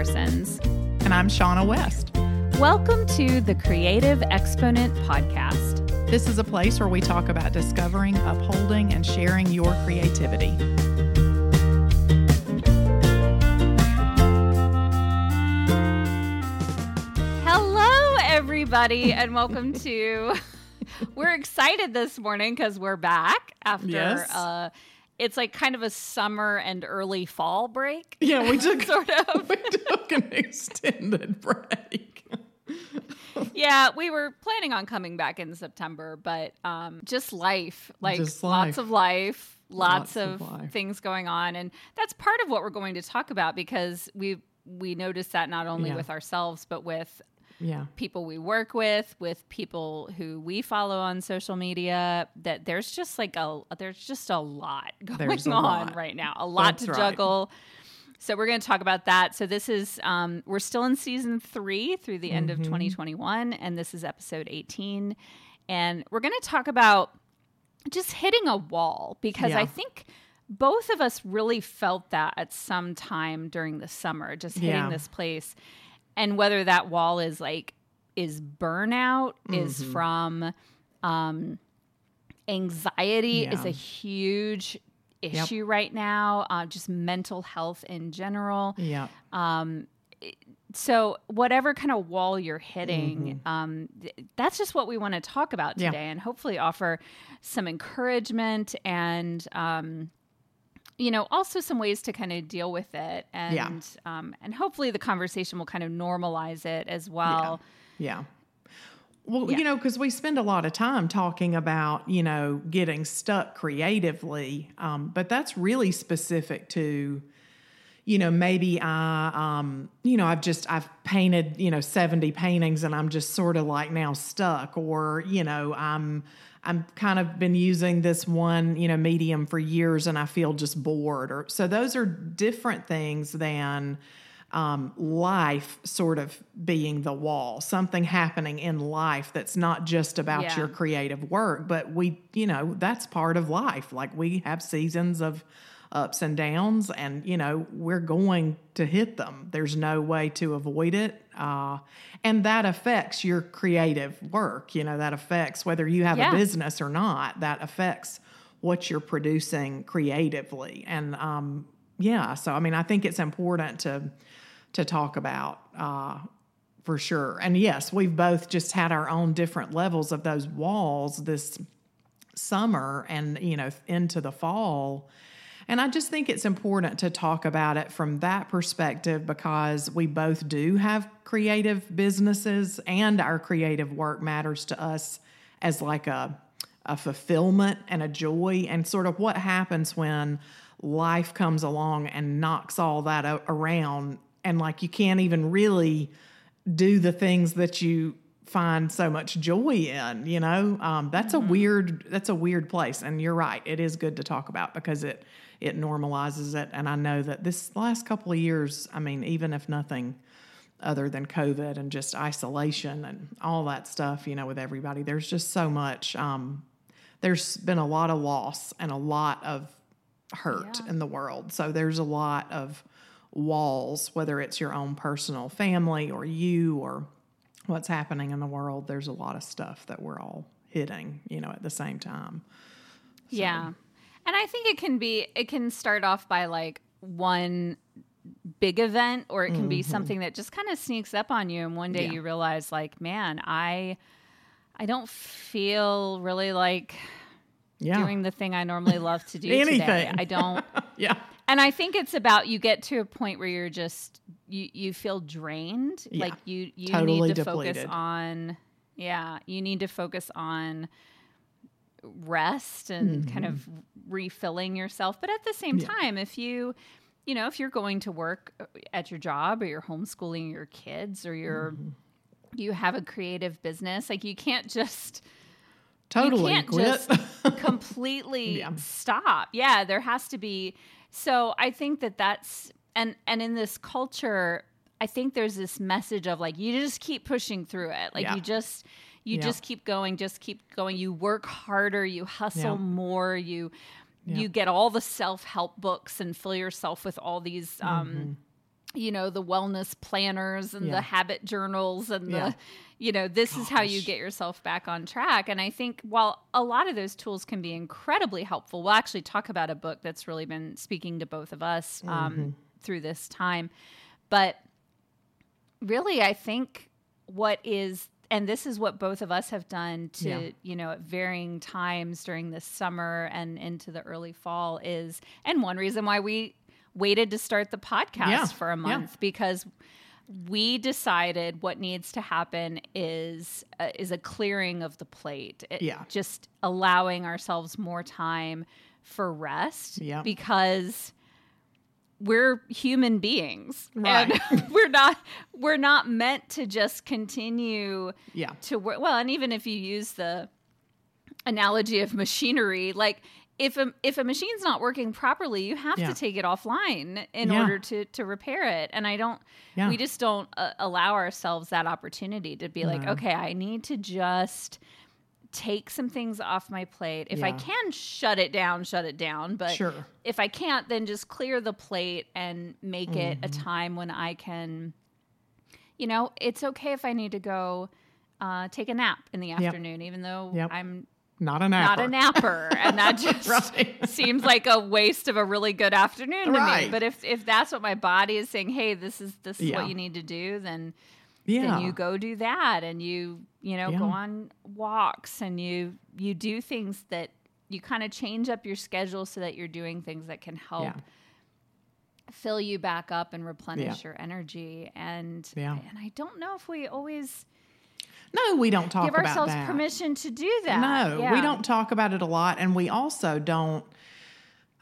Parsons. And I'm Shaunna West. Welcome to the Creative Exponent Podcast. This is a place where we talk about discovering, upholding, and sharing your creativity. Hello, everybody, and welcome to. we're excited this morning because we're back after. Yes. Uh, it's like kind of a summer and early fall break. Yeah, we took sort of. we took an extended break. yeah, we were planning on coming back in September, but um, just life, like Just lots of life, lots, Lots of of, life. things going on, and that's part of what we're going to talk about because we we noticed that not only Yeah. with ourselves but with Yeah. people we work with, with people who we follow on social media, that there's just like a there's just a lot going a on lot. right now, a lot That's to right. juggle. So we're going to talk about that. So this is um, we're still in season three through the end Mm-hmm. of 2021, and this is episode 18, and we're going to talk about just hitting a wall because Yeah. I think both of us really felt that at some time during the summer, just hitting Yeah. this place, and whether that wall is like is burnout, is Mm-hmm. from um, anxiety is a huge issue right now. Uh, just mental health in general. Yeah. um, So whatever kind of wall you're hitting, um, th- that's just what we want to talk about Mm-hmm. Yeah. today, and hopefully offer some encouragement and. Um, you know, also some ways to kind of deal with it, and Yeah. um, and hopefully the conversation will kind of normalize it as well. Yeah. Well, Yeah. you know, because we spend a lot of time talking about, you know, getting stuck creatively, um, but that's really specific to, you know, maybe I, um, you know, I've just I've painted, you know, seventy paintings, and I'm just sort of like now stuck, or you know, I'm I'm kind of been using this one, you know, medium for years, and I feel just bored, or so those are different things than um, life sort of being the wall, something happening in life that's not just about Yeah. your creative work, but we, you know, that's part of life. Like we have seasons of ups and downs, and, you know, we're going to hit them. There's no way to avoid it. Uh, and that affects your creative work. You know, that affects whether you have Yeah. a business or not, that affects what you're producing creatively. And, um, yeah, so I mean, I think it's important to to talk about uh, for sure. And yes, we've both just had our own different levels of those walls this summer and you know into the fall. And I just think it's important to talk about it from that perspective because we both do have creative businesses and our creative work matters to us as like a a fulfillment and a joy and sort of what happens when life comes along and knocks all that around and like you can't even really do the things that you find so much joy in you know? Um, that's a weird that's a weird place. And you're right it is good to talk about because it it normalizes it and i know that this last couple of years i mean even if nothing other than covid and just isolation and all that stuff you know with everybody there's just so much um, there's been a lot of loss and a lot of hurt Yeah. in the world so there's a lot of walls whether it's your own personal family or you or what's happening in the world there's a lot of stuff that we're all hitting you know at the same time Yeah. And I think it can be it can start off by like one big event or it can be something that just kind of sneaks up on you and one day Mm-hmm. Yeah. you realize like, man, I I don't feel really like yeah doing the thing I normally love to do today. Anything. I don't yeah and I think it's about you get to a point where you're just you you feel drained. Yeah. Like you you Totally need to focus on yeah, you need to focus on rest and kind of refilling yourself. But at the same Mm-hmm. Yeah. time, if you you know, if you're going to work uh, at your job or you're homeschooling your kids or you're Mm-hmm. you have a creative business, like you can't just totally you can't quit just completely Yeah. stop. Yeah, there has to be. So I think that that's and and in this culture, I think there's this message of like you just keep pushing through it. Like Yeah. you just you Yeah. just keep going, just keep going. You work harder, you hustle Yeah. more, you Yeah. you get all the self-help books and fill yourself with all these um you know the wellness planners and Yeah. the habit journals and Yeah. the you know this is how you get yourself back on track and i think while a lot of those tools can be incredibly helpful we'll actually talk about a book that's really been speaking to both of us um, Mm-hmm. through this time but really i think what is and this is what both of us have done to Yeah. you know at varying times during the summer and into the early fall is and one reason why we waited to start the podcast Yeah. for a Yeah. month because we decided what needs to happen is uh, is a clearing of the plate It- Yeah. just allowing ourselves more time for rest Yeah. because we're human beings Right. and we're not we're not meant to just continue Yeah. to work well and even if you use the analogy of machinery like if a if a machine's not working properly you have Yeah. to take it offline in Yeah. order to to repair it and i don't Yeah. we just don't uh, allow ourselves that opportunity to be like okay i need to just take some things off my plate if i can shut it down shut it down but Sure. if I can't, then just clear the plate and make it a Mm-hmm. time when I can, you know, it's okay if I need to go uh, take a nap in the afternoon, even though Yep. I'm Not a not napper. a napper. and that just Right. seems like a waste of a really good afternoon to me. But if, if that's what my body is saying, hey, this is this is Yeah. what you need to do, then Yeah. then you go do that and you you know go on walks and you you do things that you kind of change up your schedule so that you're doing things that can help Yeah. fill you back up and replenish Yeah. your energy and Yeah. and I don't know if we always No, we don't talk give ourselves that. permission to do that. No, we don't talk about it a lot, and we also don't.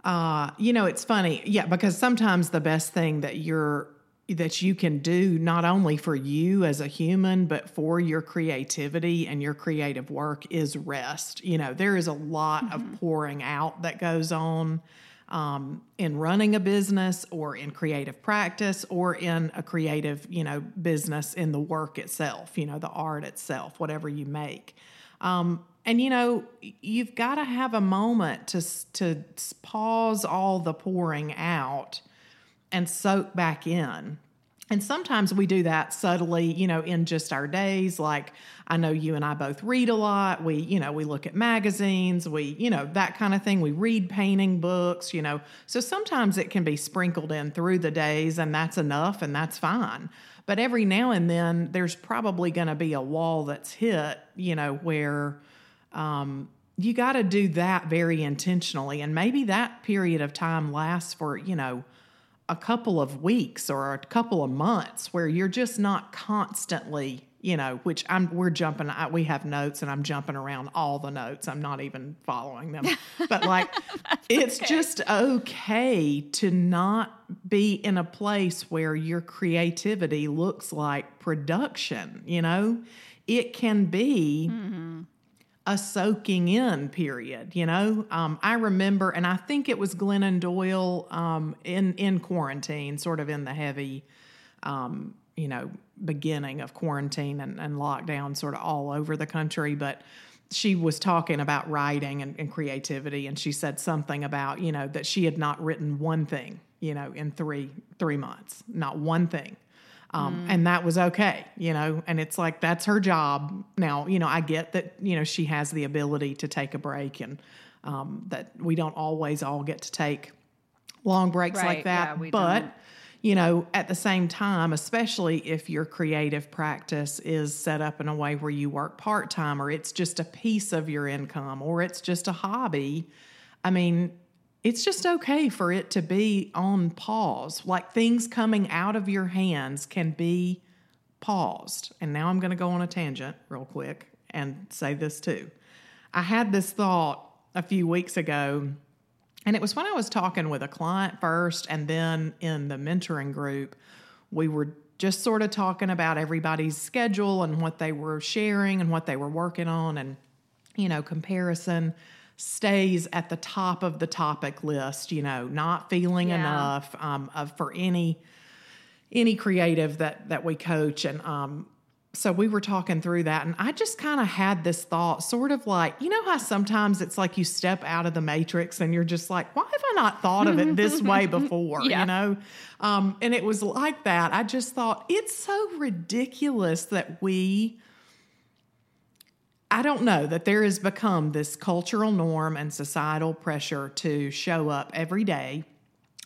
Uh, you know, it's funny, yeah, because sometimes the best thing that you're that you can do not only for you as a human but for your creativity and your creative work is rest. You know, there is a lot Mm-hmm. of pouring out that goes on um, in running a business or in creative practice or in a creative, you know, business in the work itself, you know, the art itself, whatever you make. Um, and you know, you've got to have a moment to to pause all the pouring out and soak back in. And sometimes we do that subtly, you know, in just our days. Like I know you and I both read a lot. We, you know, we look at magazines, we, you know, that kind of thing. We read painting books, you know. So sometimes it can be sprinkled in through the days and that's enough and that's fine. But every now and then there's probably going to be a wall that's hit, you know, where um, you got to do that very intentionally. And maybe that period of time lasts for, you know, a couple of weeks or a couple of months where you're just not constantly you know which i'm we're jumping I, we have notes and i'm jumping around all the notes. I'm not even following them. But like it's just okay to not be in a place where your creativity looks like production you know? It can be mm-hmm. A soaking in period. You know, um, I remember, and I think it was Glennon Doyle um, in in quarantine, sort of in the heavy, um, you know, beginning of quarantine and, and lockdown, sort of all over the country. But she was talking about writing and, and creativity, and she said something about you know that she had not written one thing, you know, in three three months, not one thing. Um, And that was okay, you know, and it's like that's her job. Now, you know, I get that, you know, she has the ability to take a break and um, that we don't always all get to take long breaks Right, like that. yeah, but, don't. you know, at the same time, especially if your creative practice is set up in a way where you work part time or it's just a piece of your income or it's just a hobby, I mean, it's just okay for it to be on pause. Like things coming out of your hands can be paused. And now I'm going to go on a tangent real quick and say this too. I had this thought a few weeks ago, and it was when I was talking with a client first, and then in the mentoring group, we were just sort of talking about everybody's schedule and what they were sharing and what they were working on, and you know, comparison stays at the top of the topic list. You know, not feeling Yeah. enough um, of for any any creative that that we coach and um so we were talking through that, and I just kind of had this thought, sort of like, you know, how sometimes it's like you step out of the matrix and you're just like, why have I not thought of it this way before? Yeah. You know? Um, and it was like that. I just thought, it's so ridiculous that we. I don't know that there has become this cultural norm and societal pressure to show up every day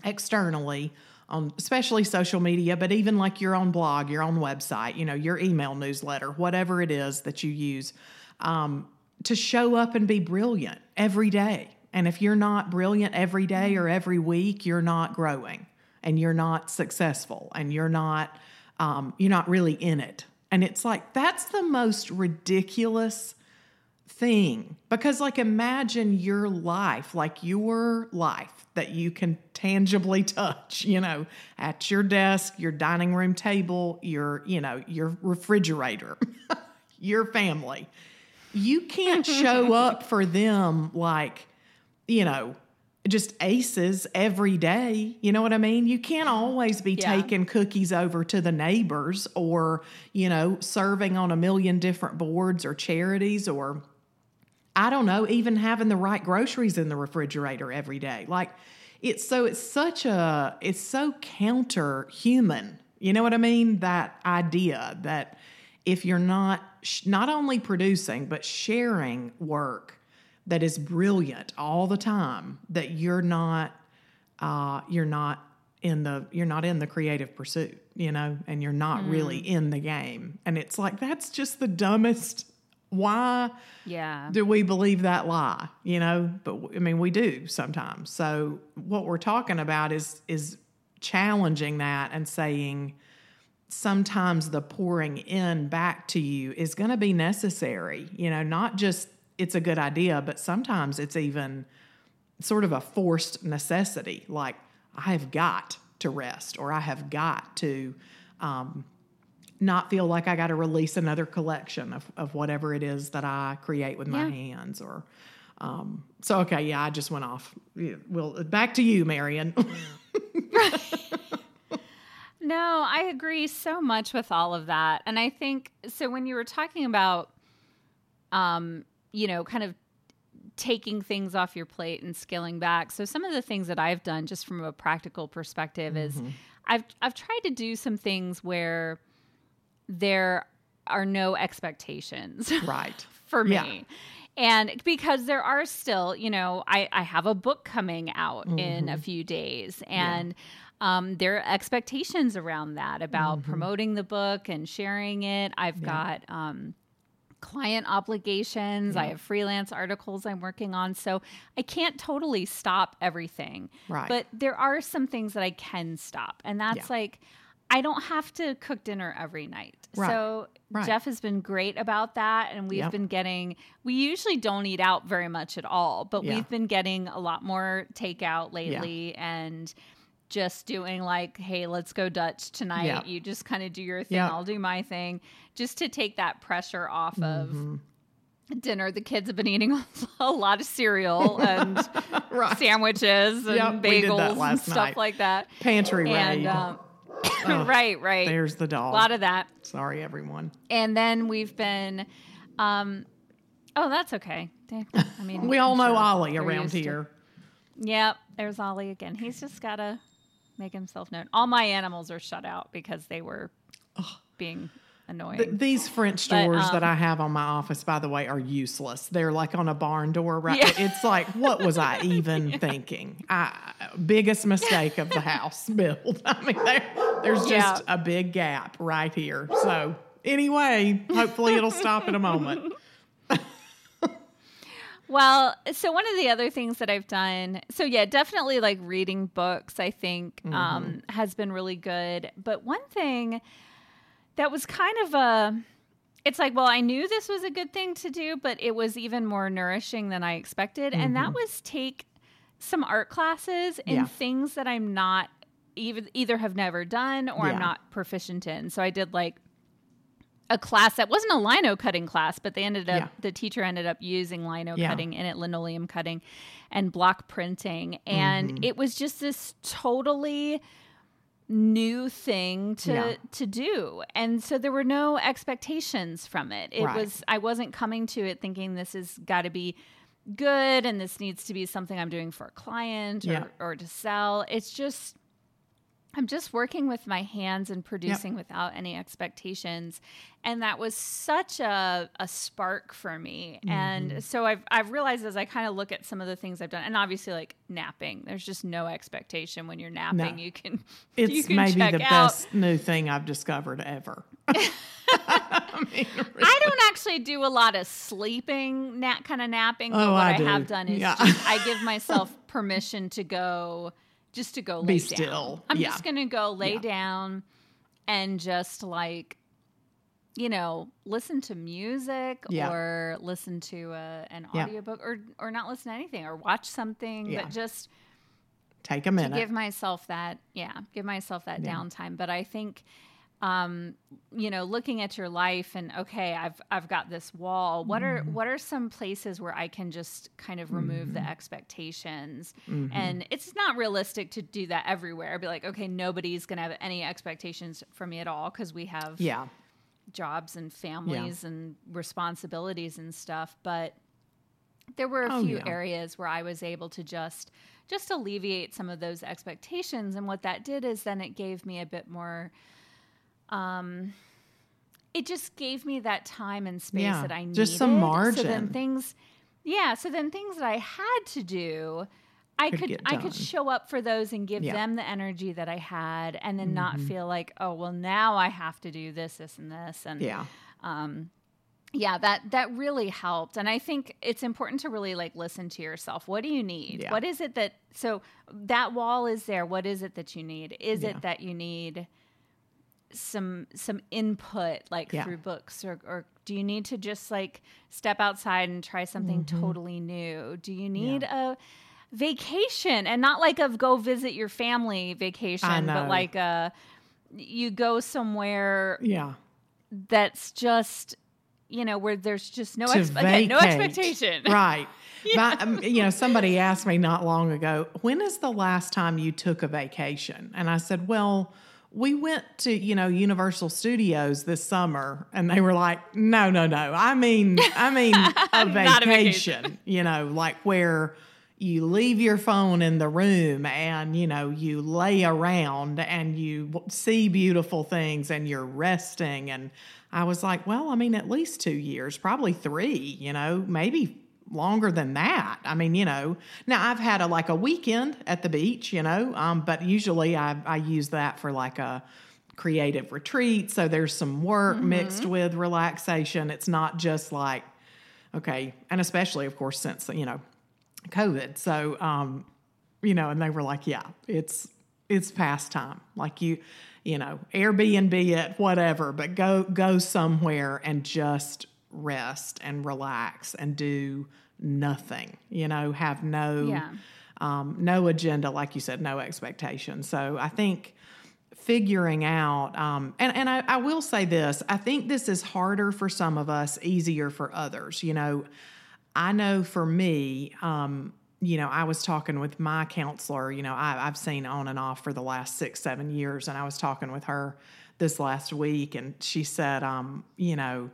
externally on especially social media, but even like your own blog, your own website, you know, your email newsletter, whatever it is that you use, um, to show up and be brilliant every day. And if you're not brilliant every day or every week, you're not growing and you're not successful and you're not um, you're not really in it. And it's like that's the most ridiculous thing. Because like imagine your life like your life that you can tangibly touch you know at your desk your dining room table your you know your refrigerator your family. You can't show up for them like you know just aces every day. You know what I mean? You can't always be Yeah. taking cookies over to the neighbors or, you know, serving on a million different boards or charities or I don't know, even having the right groceries in the refrigerator every day. Like it's so it's such a it's so counter human. You know what I mean? That idea that if you're not sh- not only producing but sharing work that is brilliant all the time, that you're not uh, you're not in the you're not in the creative pursuit, you know, and you're not really in the game. And it's like that's just the dumbest. Why Yeah. do we believe that lie? You know, but I mean, we do sometimes. So what we're talking about is is challenging that and saying sometimes the pouring in back to you is going to be necessary. You know, not just it's a good idea, but sometimes it's even sort of a forced necessity. Like I have got to rest, or I have got to. Um, not feel like I got to release another collection of, of whatever it is that I create with my hands or um, so okay yeah I just went off well back to you Marian No, I agree so much with all of that. And I think so when you were talking about um, you know, kind of taking things off your plate and scaling back. So some of the things that I've done just from a practical perspective is I've I've tried to do some things where there are no expectations right for me. Yeah. And because there are still, you know, I, I have a book coming out in Mm-hmm. a few days and um, there are expectations around that about Mm-hmm. promoting the book and sharing it. I've got um, client obligations, I have freelance articles I'm working on. So I can't totally stop everything. Right. But there are some things that I can stop. And that's Yeah. like, I don't have to cook dinner every night. Right. So Right. Jeff has been great about that. And we've Yep. been getting, we usually don't eat out very much at all, but Yeah. we've been getting a lot more takeout lately and just doing like, hey, let's go Dutch tonight. Yeah. You just kind of do your thing, Yeah. I'll do my thing, just to take that pressure off Mm-hmm. of dinner. The kids have been eating a lot of cereal and right sandwiches and Yep, we did that bagels and stuff night. like that. pantry And raid um, right, right. there's the dog a lot of that. sorry everyone And then we've been, um, oh, that's okay. I mean, we all know sure Ollie around used to- here Yep, there's Ollie again. He's just got to make himself known. All my animals are shut out because they were being annoying. Th- these French But, doors that um, I have on my office, by the way, are useless. They're like on a barn door, right? Yeah. It's like, what was I even thinking? I, biggest mistake of the house build. I mean, there, there's just Yeah. a big gap right here. So, anyway, hopefully it'll stop in a moment. Well, so one of the other things that I've done, so yeah, definitely like reading books, I think um, has been really good. But one thing that was kind of a, it's like, well, I knew this was a good thing to do, but it was even more nourishing than I expected. And that was take some art classes in Yeah. things that I'm not even either have never done or Yeah. I'm not proficient in. So I did like a class that wasn't a lino cutting class, but they ended up Yeah. the teacher ended up using lino Yeah. cutting in it, linoleum cutting and block printing. And Mm-hmm. it was just this totally new thing to Yeah. to do and so there were no expectations from it it Right. was i wasn't coming to it thinking this has got to be good and this needs to be something i'm doing for a client or, or to sell it's just i'm just working with my hands and producing without any expectations and that was such a, a spark for me Mm-hmm. and so I've, I've realized as i kind of look at some of the things i've done and obviously like napping there's just no expectation when you're napping you can you It's can maybe check the out. best new thing I've discovered ever. I mean, I don't actually do a lot of sleeping, nap kind of napping. But Oh, what I I, have done is Yeah. just, I give myself permission to go, just to go lay Be down. still. I'm Yeah. just gonna go lay Yeah. down and just like, you know, listen to music Yeah. or listen to a, an Yeah. audiobook or or not listen to anything or watch something, Yeah. but just take a to minute. give myself that yeah give myself that downtime but i think um you know looking at your life and okay i've i've got this wall. What are Mm-hmm. what are some places where i can just kind of remove the expectations? And it's not realistic to do that everywhere. Be like okay nobody's gonna have any expectations from me at all because we have yeah. jobs and families and responsibilities and stuff. But there were a Oh, few yeah. areas where I was able to just just alleviate some of those expectations. And what that did is then it gave me a bit more um it just gave me that time and space Yeah, that I needed. just some margin. So then things yeah, so then things that I had to do I Could could I could show up for those and give Yeah. Mm-hmm. them the energy that I had and then not feel like, oh well now I have to do this, this and this and Yeah. yeah that that really helped and i think it's important to really like listen to yourself what do you need Yeah. what is it that so that wall is there what is it that you need is Yeah. it that you need some some input like Yeah. through books or, or do you need to just like step outside and try something Mm-hmm. totally new do you need a vacation and not like of go visit your family vacation but like a you go somewhere Yeah. that's just you know where there's just no again, no expectation Right. My- um, you know, somebody asked me not long ago, when is the last time you took a vacation? And I said, well, we went to, you know, Universal Studios this summer. And they were like, no, no, no. I mean, I mean, a Not a vacation. vacation, you know, like where you leave your phone in the room and, you know, you lay around and you see beautiful things and you're resting. And I was like, well, I mean, at least two years, probably three, you know, maybe longer than that. I mean, you know, now I've had a like a weekend at the beach, you know, um, but usually I, I use that for like a creative retreat. So there's some work mixed with relaxation. It's not just like, okay, and especially, of course, since, you know, COVID. So, um, you know, and they were like, yeah, it's, it's past time. Like you, you know, Airbnb it, whatever, but go, go somewhere and just rest and relax and do nothing, you know, have no, Yeah. um, no agenda, like you said, no expectation. So I think figuring out, um, and, and I, I will say this I think this is harder for some of us, easier for others. You know, I know for me, um, you know, I was talking with my counselor, you know, I, I've seen on and off for the last six, seven years, and I was talking with her this last week, and she said, um, you know,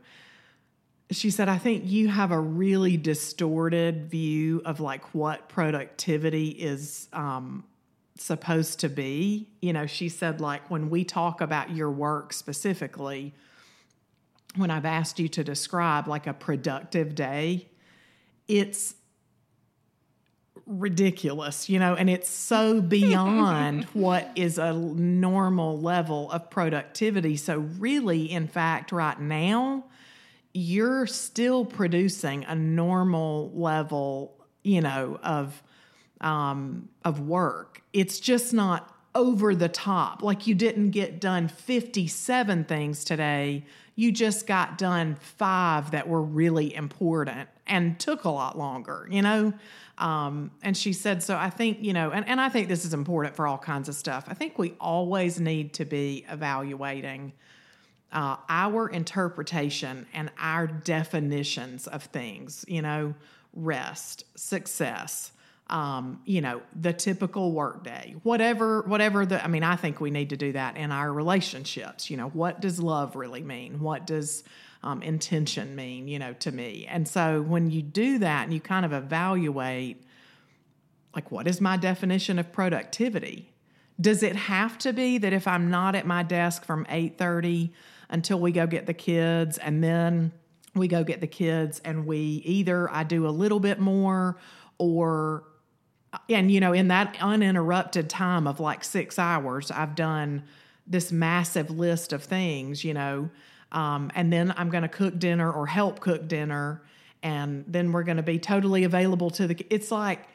she said, I think you have a really distorted view of like what productivity is um, supposed to be. You know, she said, like, when we talk about your work specifically, when I've asked you to describe like a productive day, it's ridiculous, you know, and it's so beyond what is a normal level of productivity. So, really, in fact, right now, you're still producing a normal level, you know, of um, of work. It's just not over the top. Like you didn't get done 57 things today. You just got done five that were really important and took a lot longer, you know? Um, and she said, so I think, you know, and, and I think this is important for all kinds of stuff. I think we always need to be evaluating uh, our interpretation and our definitions of things, you know, rest, success, um, you know, the typical workday, whatever, whatever the, I mean, I think we need to do that in our relationships. You know, what does love really mean? What does um, intention mean, you know, to me? And so when you do that and you kind of evaluate, like, what is my definition of productivity? Does it have to be that if I'm not at my desk from 8:30 until we go get the kids and then we go get the kids and we either I do a little bit more or and you know in that uninterrupted time of like six hours i've done this massive list of things you know um, and then i'm going to cook dinner or help cook dinner and then we're going to be totally available to the it's like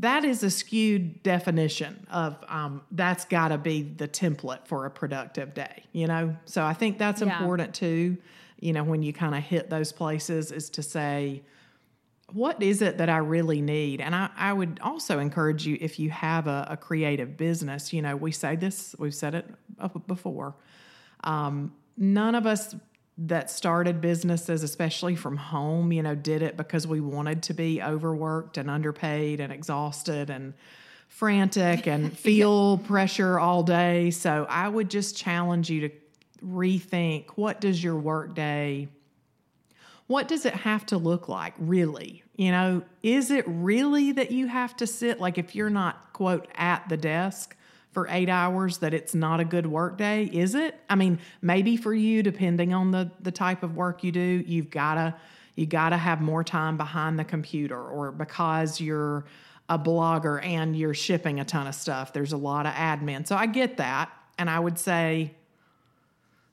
that is a skewed definition of um, that's got to be the template for a productive day you know so i think that's Yeah. important too you know when you kind of hit those places is to say what is it that I really need? And I, I would also encourage you if you have a, a creative business, you know, we say this, we've said it before. Um, none of us that started businesses, especially from home, you know, did it because we wanted to be overworked and underpaid and exhausted and frantic and feel pressure all day. So I would just challenge you to rethink what does your workday what does it have to look like really you know is it really that you have to sit like if you're not quote at the desk for eight hours that it's not a good work day is it? I mean maybe for you depending on the the type of work you do you've gotta you gotta have more time behind the computer or because you're a blogger and you're shipping a ton of stuff there's a lot of admin. So i get that and i would say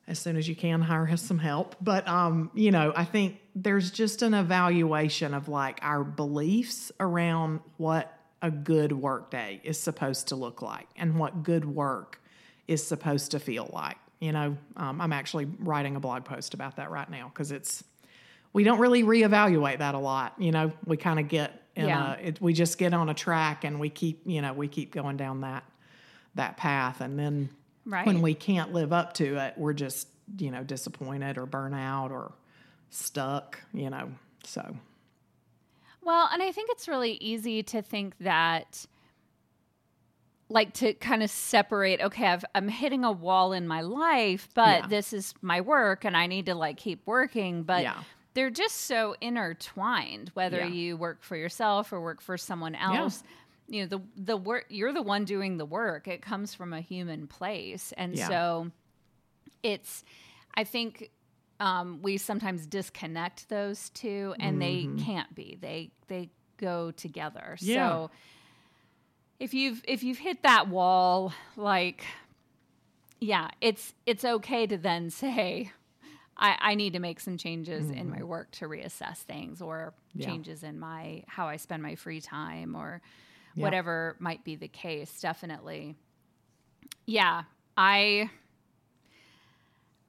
as soon as you can hire some help. But um you know i think there's just an evaluation of like our beliefs around what a good work day is supposed to look like and what good work is supposed to feel like you know um, i'm actually writing a blog post about that right now because it's we don't really reevaluate that a lot you know we kind of get in Yeah. a it, we just get on a track and we keep you know we keep going down that that path and then Right. when we can't live up to it, we're just, you know, disappointed or burnt out or stuck, you know. So, Well, and I think it's really easy to think that, like, to kind of separate, okay, I've, I'm hitting a wall in my life, but Yeah. this is my work and I need to, like, keep working. But Yeah. they're just so intertwined, whether Yeah. you work for yourself or work for someone else. You know, the, the work, you're the one doing the work. It comes from a human place. And so it's, I think um, we sometimes disconnect those two and they can't be they they go together Mm-hmm. Yeah. so if you've if you've hit that wall like yeah it's it's okay to then say i i need to make some changes in my work to reassess things or Mm-hmm. Yeah. changes in my how i spend my free time or Yeah. whatever might be the case definitely yeah i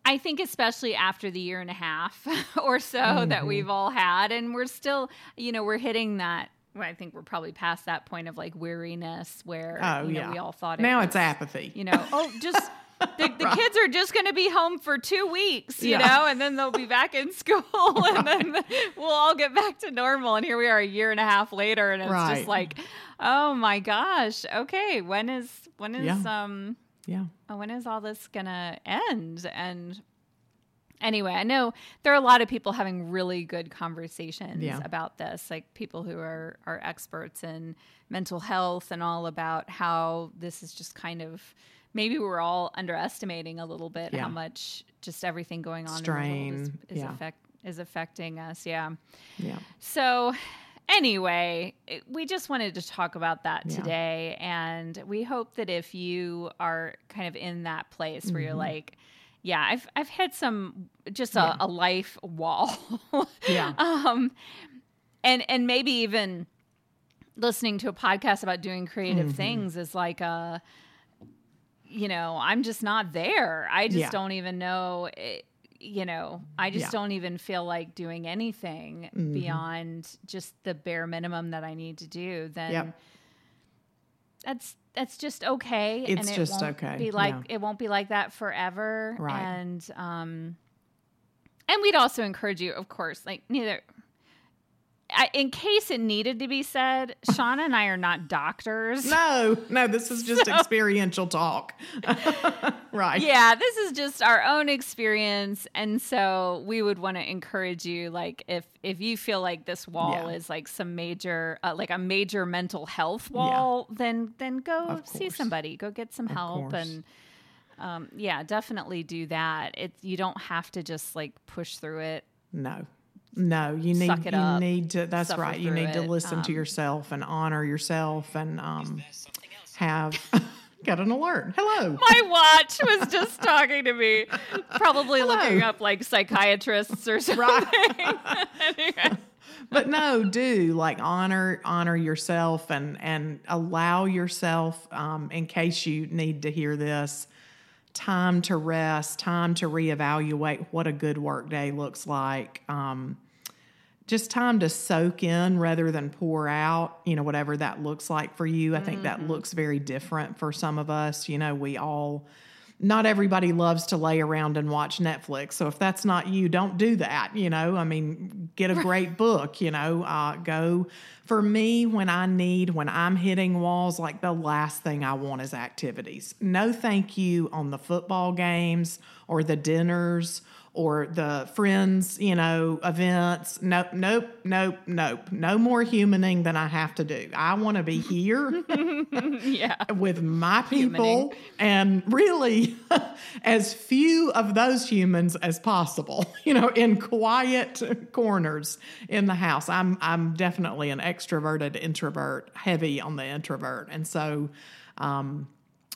I think especially after the year and a half or so Mm-hmm. that we've all had and we're still, you know, we're hitting that well, I think we're probably past that point of like weariness where oh, you know, yeah. we all thought it now was, it's apathy. you know, oh, just the, the kids are just going to be home for two weeks, you Yeah. know, and then they'll be back in school, and then we'll all get back to normal. And here we are, a year and a half later, and it's Right. just like, oh my gosh, okay, when is when is Yeah. um yeah. oh, when is all this gonna end? And anyway, I know there are a lot of people having really good conversations Yeah. about this, like people who are are experts in mental health and all about how this is just kind of maybe we're all underestimating a little bit Yeah. how much just everything going on in Strain, the world is, is, yeah. affect, is affecting us. Yeah. Yeah. So, anyway, we just wanted to talk about that Yeah. today. And we hope that if you are kind of in that place where Mm-hmm. you're like, yeah, I've, I've hit some just a, Yeah. a life wall. Yeah. um, and, and maybe even listening to a podcast about doing creative Mm-hmm. things is like a, you know, I'm just not there. I just Yeah. don't even know. It, you know, I just Yeah. don't even feel like doing anything Mm-hmm. beyond just the bare minimum that I need to do. Then Yep. that's that's just okay. It's and it just won't okay, Be like yeah. it won't be like that forever. Right. And um, and we'd also encourage you, of course, like neither I, in case it needed to be said, Shaunna and I are not doctors. No, no, this is just so, experiential talk. right. Yeah, this is just our own experience. And so we would want to encourage you, like, if if you feel like this wall yeah. is like some major, uh, like a major mental health wall, yeah. then then go see somebody, go get some of help, course. and um, yeah, definitely do that. It's you don't have to just like push through it. No, no, you need you up, need to. That's right. You need it. to listen um, to yourself and honor yourself and um, have. got an alert. Hello. My watch was just talking to me, probably Hello. looking up like psychiatrists or something. Anyway. But no, do like honor honor yourself and and allow yourself um, in case you need to hear this time to rest, time to reevaluate what a good work day looks like. Um, just time to soak in rather than pour out, you know, whatever that looks like for you. I think mm-hmm. that looks very different for some of us. You know, we all not everybody loves to lay around and watch Netflix. So if that's not you, don't do that. You know, I mean, get a great book, you know, uh, go. For me, when I need, when I'm hitting walls, like the last thing I want is activities. No thank you on the football games or the dinners or the friends, you know, events. Nope, nope, nope, nope. No more humaning than I have to do. I want to be here yeah. with my people humaning. and really as few of those humans as possible, you know, in quiet corners in the house. I'm I'm definitely an extroverted introvert, heavy on the introvert. And so um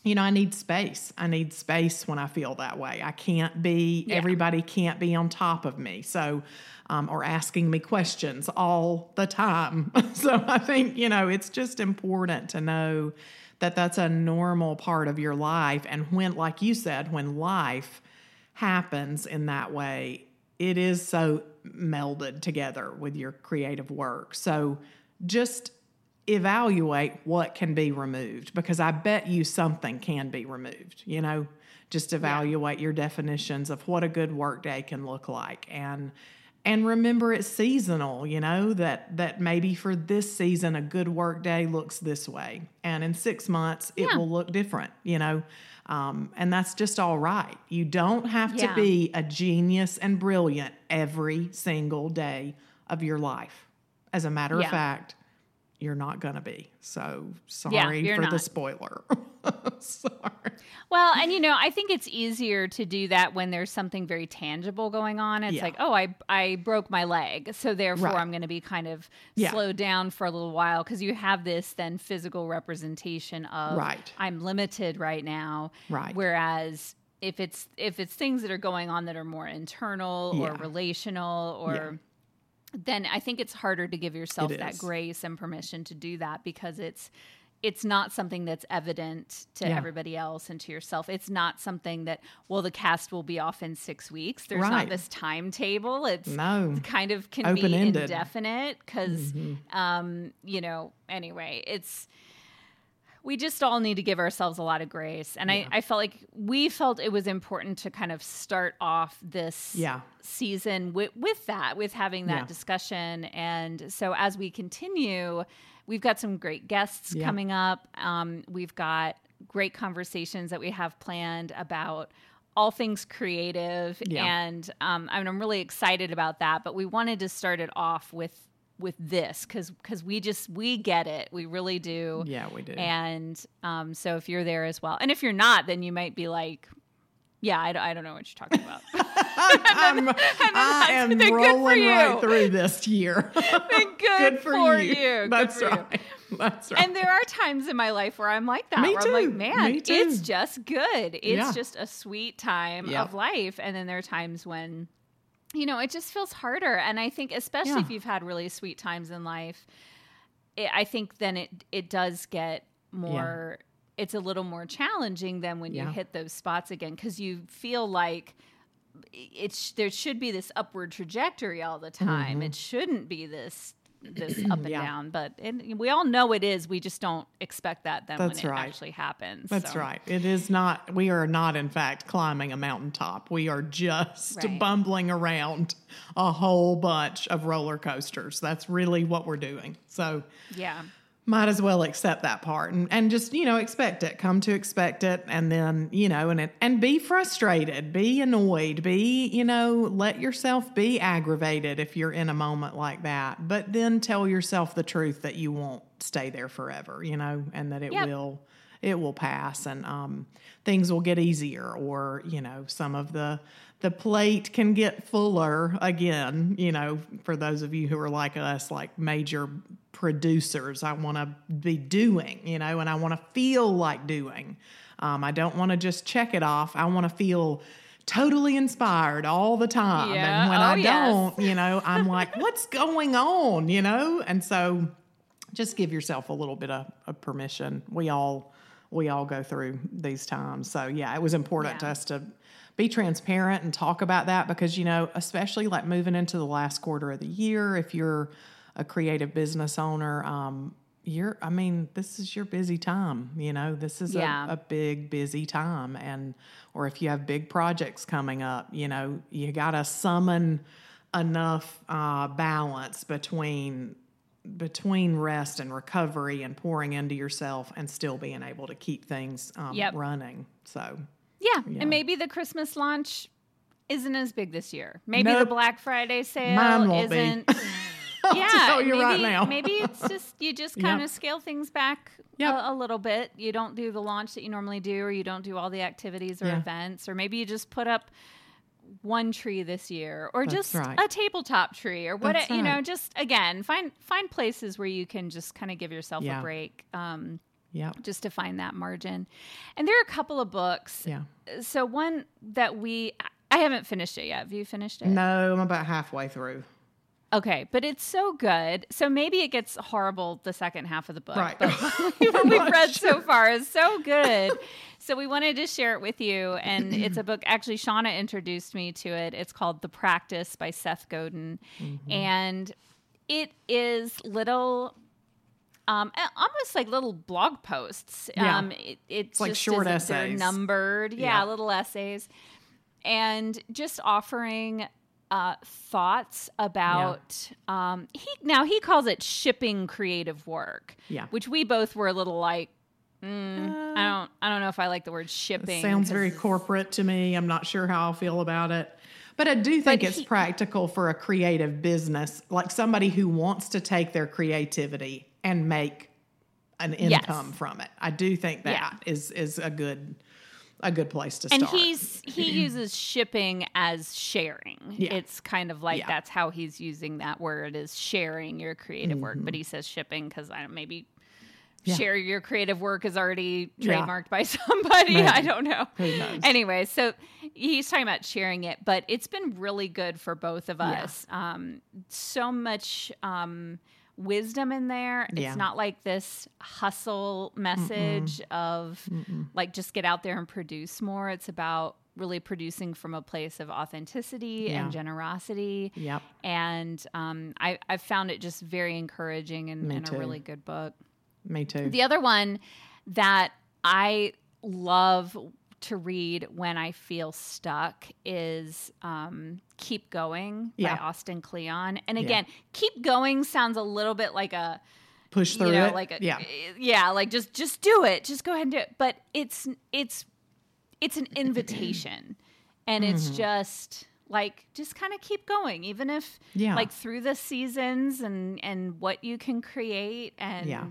you know, I need space. I need space when I feel that way. I can't be, yeah. everybody can't be on top of me. So, um, or asking me questions all the time. so I think, you know, it's just important to know that that's a normal part of your life. And when, like you said, when life happens in that way, it is so melded together with your creative work. So just evaluate what can be removed because I bet you something can be removed, you know, just evaluate yeah. your definitions of what a good work day can look like and and remember it's seasonal, you know, that that maybe for this season a good work day looks this way and in 6 months it yeah. will look different, you know. Um, and that's just all right. You don't have yeah. to be a genius and brilliant every single day of your life. As a matter of fact, you're not going to be. So sorry yeah, for not. the spoiler. sorry. Well, and you know, I think it's easier to do that when there's something very tangible going on. It's yeah. like, oh, I I broke my leg, so therefore right. I'm going to be kind of yeah. slowed down for a little while because you have this then physical representation of right. I'm limited right now. Right. Whereas if it's if it's things that are going on that are more internal or relational or then I think it's harder to give yourself that grace and permission to do that because it's it's not something that's evident to yeah. everybody else and to yourself. It's not something that well the cast will be off in 6 weeks. There's right. not this timetable. It's no. kind of can Open-ended. be indefinite cuz mm-hmm. um you know anyway, it's we just all need to give ourselves a lot of grace. And yeah. I, I felt like we felt it was important to kind of start off this yeah. season with, with that, with having that yeah. discussion. And so as we continue, we've got some great guests coming up. Um, we've got great conversations that we have planned about all things creative and um, I mean, I'm really excited about that. But we wanted to start it off with with this because because we just we get it we really do yeah we do and um so if you're there as well and if you're not then you might be like yeah i, I don't know what you're talking about then, then I am rolling right through this year good, good, for, for you. you. That's good right. You. That's right. And there are times in my life where I'm like that. Me where too. I'm like, man, it's just good. It's yeah. just a sweet time of life. And then there are times when you know, it just feels harder. And I think, especially yeah. if you've had really sweet times in life, it, I think then it it does get more. Yeah. It's a little more challenging than when yeah. you hit those spots again because you feel like it's there should be this upward trajectory all the time. Mm-hmm. It shouldn't be this this up and Yeah. down, but and we all know it is. We just don't expect that then That's when it right. actually happens. That's So, right. It is not, we are not, in fact, climbing a mountaintop. We are just Right. bumbling around a whole bunch of roller coasters. That's really what we're doing. So, Yeah. Might as well accept that part and, and just you know expect it come to expect it and then you know and it and be frustrated be annoyed be you know let yourself be aggravated if you're in a moment like that but then tell yourself the truth that you won't stay there forever you know and that it Yep. will it will pass and um, things will get easier or you know some of the the plate can get fuller again you know for those of you who are like us like major producers i want to be doing you know and i want to feel like doing um, i don't want to just check it off i want to feel totally inspired all the time Yeah. and when Oh, i yes. don't you know i'm like what's going on you know and so just give yourself a little bit of, of permission. We all we all go through these times. So yeah, it was important to us to be transparent and talk about that because you know, especially like moving into the last quarter of the year, if you're a creative business owner, um, you're I mean, this is your busy time, you know. This is Yeah. a, a big busy time and or if you have big projects coming up, you know, you gotta summon enough uh, balance between between rest and recovery and pouring into yourself and still being able to keep things um, Yep. running. So Yeah. Yeah. And maybe the Christmas launch isn't as big this year. Maybe the Black Friday sale Mine won't be. isn't. Yeah, maybe, right maybe it's just you just kind of scale things back Yep. a, a little bit. You don't do the launch that you normally do, or you don't do all the activities or Yeah. events, or maybe you just put up one tree this year, or That's just right. a tabletop tree, or what you know. Just again, find find places where you can just kind of give yourself Yeah. a break. Um, yeah, just to find that margin. And there are a couple of books. yeah. So one that we I haven't finished it yet. Have you finished it? No, I'm about halfway through. Okay, but it's so good. So maybe it gets horrible the second half of the book. Right. But what we've read so far is so good. So we wanted to share it with you. And it's a book, actually, Shaunna introduced me to it. It's called The Practice by Seth Godin. Mm-hmm. And it is little. Um, almost like little blog posts. Yeah. Um, it, it's like short they're essays. numbered. Yeah, Yeah. little essays, and just offering uh, thoughts about um, he now he calls it shipping creative work. Yeah. which we both were a little like. Mm, I don't. I don't know if I like the word shipping. Sounds very corporate to me. I'm not sure how I'll feel about it. But I do think But it's he- practical for a creative business, like somebody who wants to take their creativity and make an Yes. income from it. I do think Yeah. that is is a good a good place to start. and he's he uses shipping as sharing Yeah. it's kind of like Yeah. that's how he's using that word is sharing your creative work Mm-hmm. but he says shipping because i don't maybe Yeah. share your creative work is already Yeah. trademarked by somebody Maybe. i don't know anyway so he's talking about sharing it but it's been really good for both of Yeah. us um, so much um, wisdom in there Yeah. it's not like this hustle message of like just get out there and produce more it's about really producing from a place of authenticity Yeah. and generosity Yep. and um, I, I found it just very encouraging and, and a really good book Me too. the other one that I love to read when I feel stuck is um, Keep Going Yeah. by Austin Kleon. And Yeah. again, Keep Going sounds a little bit like a Push through you know, it. like a yeah. yeah, like just just do it. Just go ahead and do it. But it's it's it's an invitation. and Mm-hmm. it's just like just kind of keep going even if Yeah. like through the seasons and and what you can create and Yeah.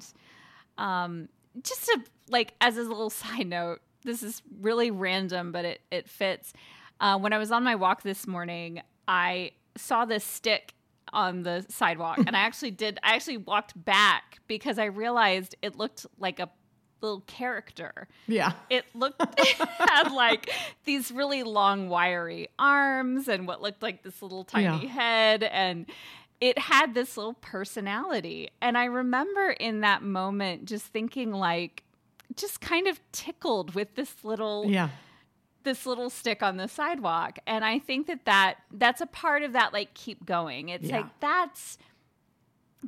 um just to like as a little side note this is really random but it it fits uh, when i was on my walk this morning i saw this stick on the sidewalk and i actually did i actually walked back because i realized it looked like a little character Yeah. it looked it had like these really long wiry arms and what looked like this little tiny Yeah. head and it had this little personality and i remember in that moment just thinking like just kind of tickled with this little Yeah. this little stick on the sidewalk and i think that that that's a part of that like keep going it's Yeah. like that's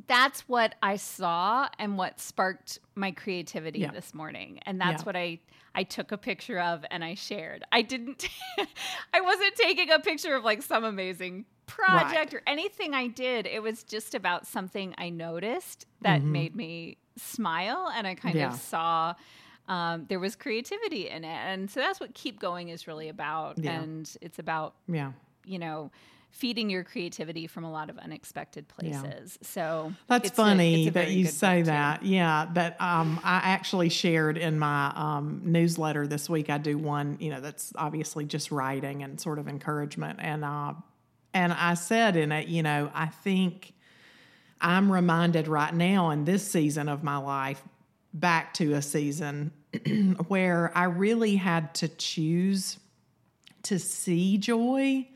that's what I saw and what sparked my creativity Yeah. this morning. And that's Yeah. what I I took a picture of and I shared. I didn't I wasn't taking a picture of like some amazing project or anything I did. It was just about something I noticed that mm-hmm. made me smile and I kind. Yeah. of saw um, there was creativity in it. And so that's what keep going is really about. Yeah. And it's about Yeah. you know, feeding your creativity from a lot of unexpected Yeah. places. So That's a- funny it's a that you say book, too. that. Yeah, that um, I actually shared in my um, newsletter this week. I do one, you know, that's obviously just writing and sort of encouragement, and uh, and I said in it, you know, I think I'm reminded right now in this season of my life back to a season where I really had to choose to see joy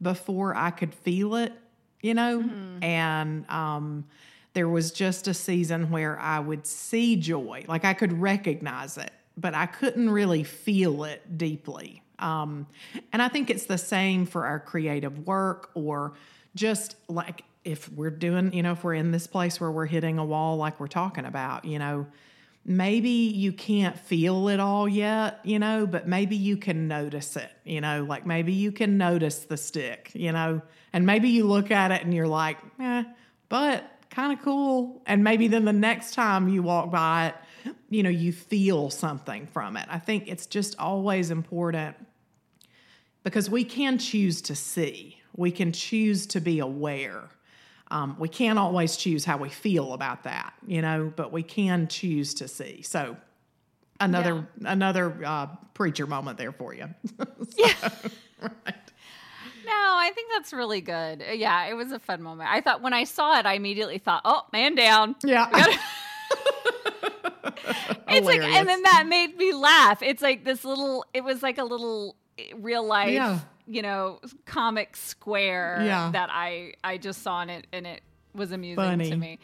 before I could feel it, you know? And um, there was just a season where I would see joy, like I could recognize it, but I couldn't really feel it deeply. Um, and I think it's the same for our creative work or just like if we're doing, you know, if we're in this place where we're hitting a wall like we're talking about, you know, maybe you can't feel it all yet, you know, but maybe you can notice it, you know, like maybe you can notice the stick, you know, and maybe you look at it and you're like, eh, but kind of cool. And maybe then the next time you walk by it, you know, you feel something from it. I think it's just always important because we can choose to see, we can choose to be aware. Um, we can't always choose how we feel about that, you know, but we can choose to see. So, another another uh, preacher moment there for you. Yeah. Right. No, I think that's really good. Uh, Yeah, it was a fun moment. I thought when I saw it, I immediately thought, "Oh, man down." Yeah, It's like, and then that made me laugh. It's like this little. It was like a little eh, real life, Yeah. You know, comic square Yeah. that I I just saw in it, and it was amusing Funny. to me.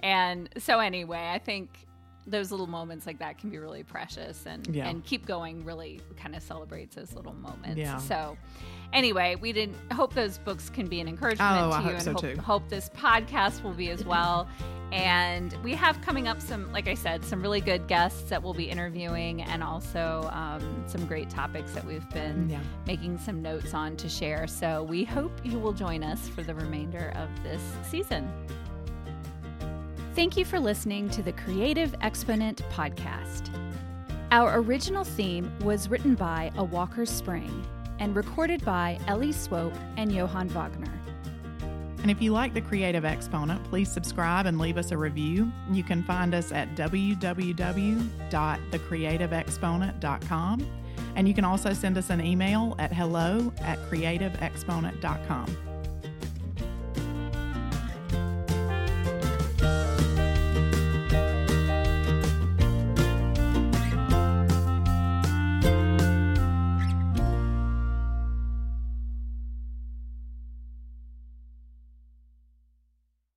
And so anyway, I think those little moments like that can be really precious, and Yeah. and keep going really kind of celebrates those little moments. Yeah. So. Anyway, we didn't hope those books can be an encouragement Oh, to you, and so hope, hope this podcast will be as well. And we have coming up some, like I said, some really good guests that we'll be interviewing, and also um, some great topics that we've been Yeah. making some notes on to share. So we hope you will join us for the remainder of this season. Thank you for listening to the Creative Exponent podcast. Our original theme was written by A Walker Spring and recorded by Ellie Swope and Johann Wagner. And if you like the Creative Exponent, please subscribe and leave us a review. You can find us at www.thecreativeexponent.com. And you can also send us an email at hello at creativeexponent.com.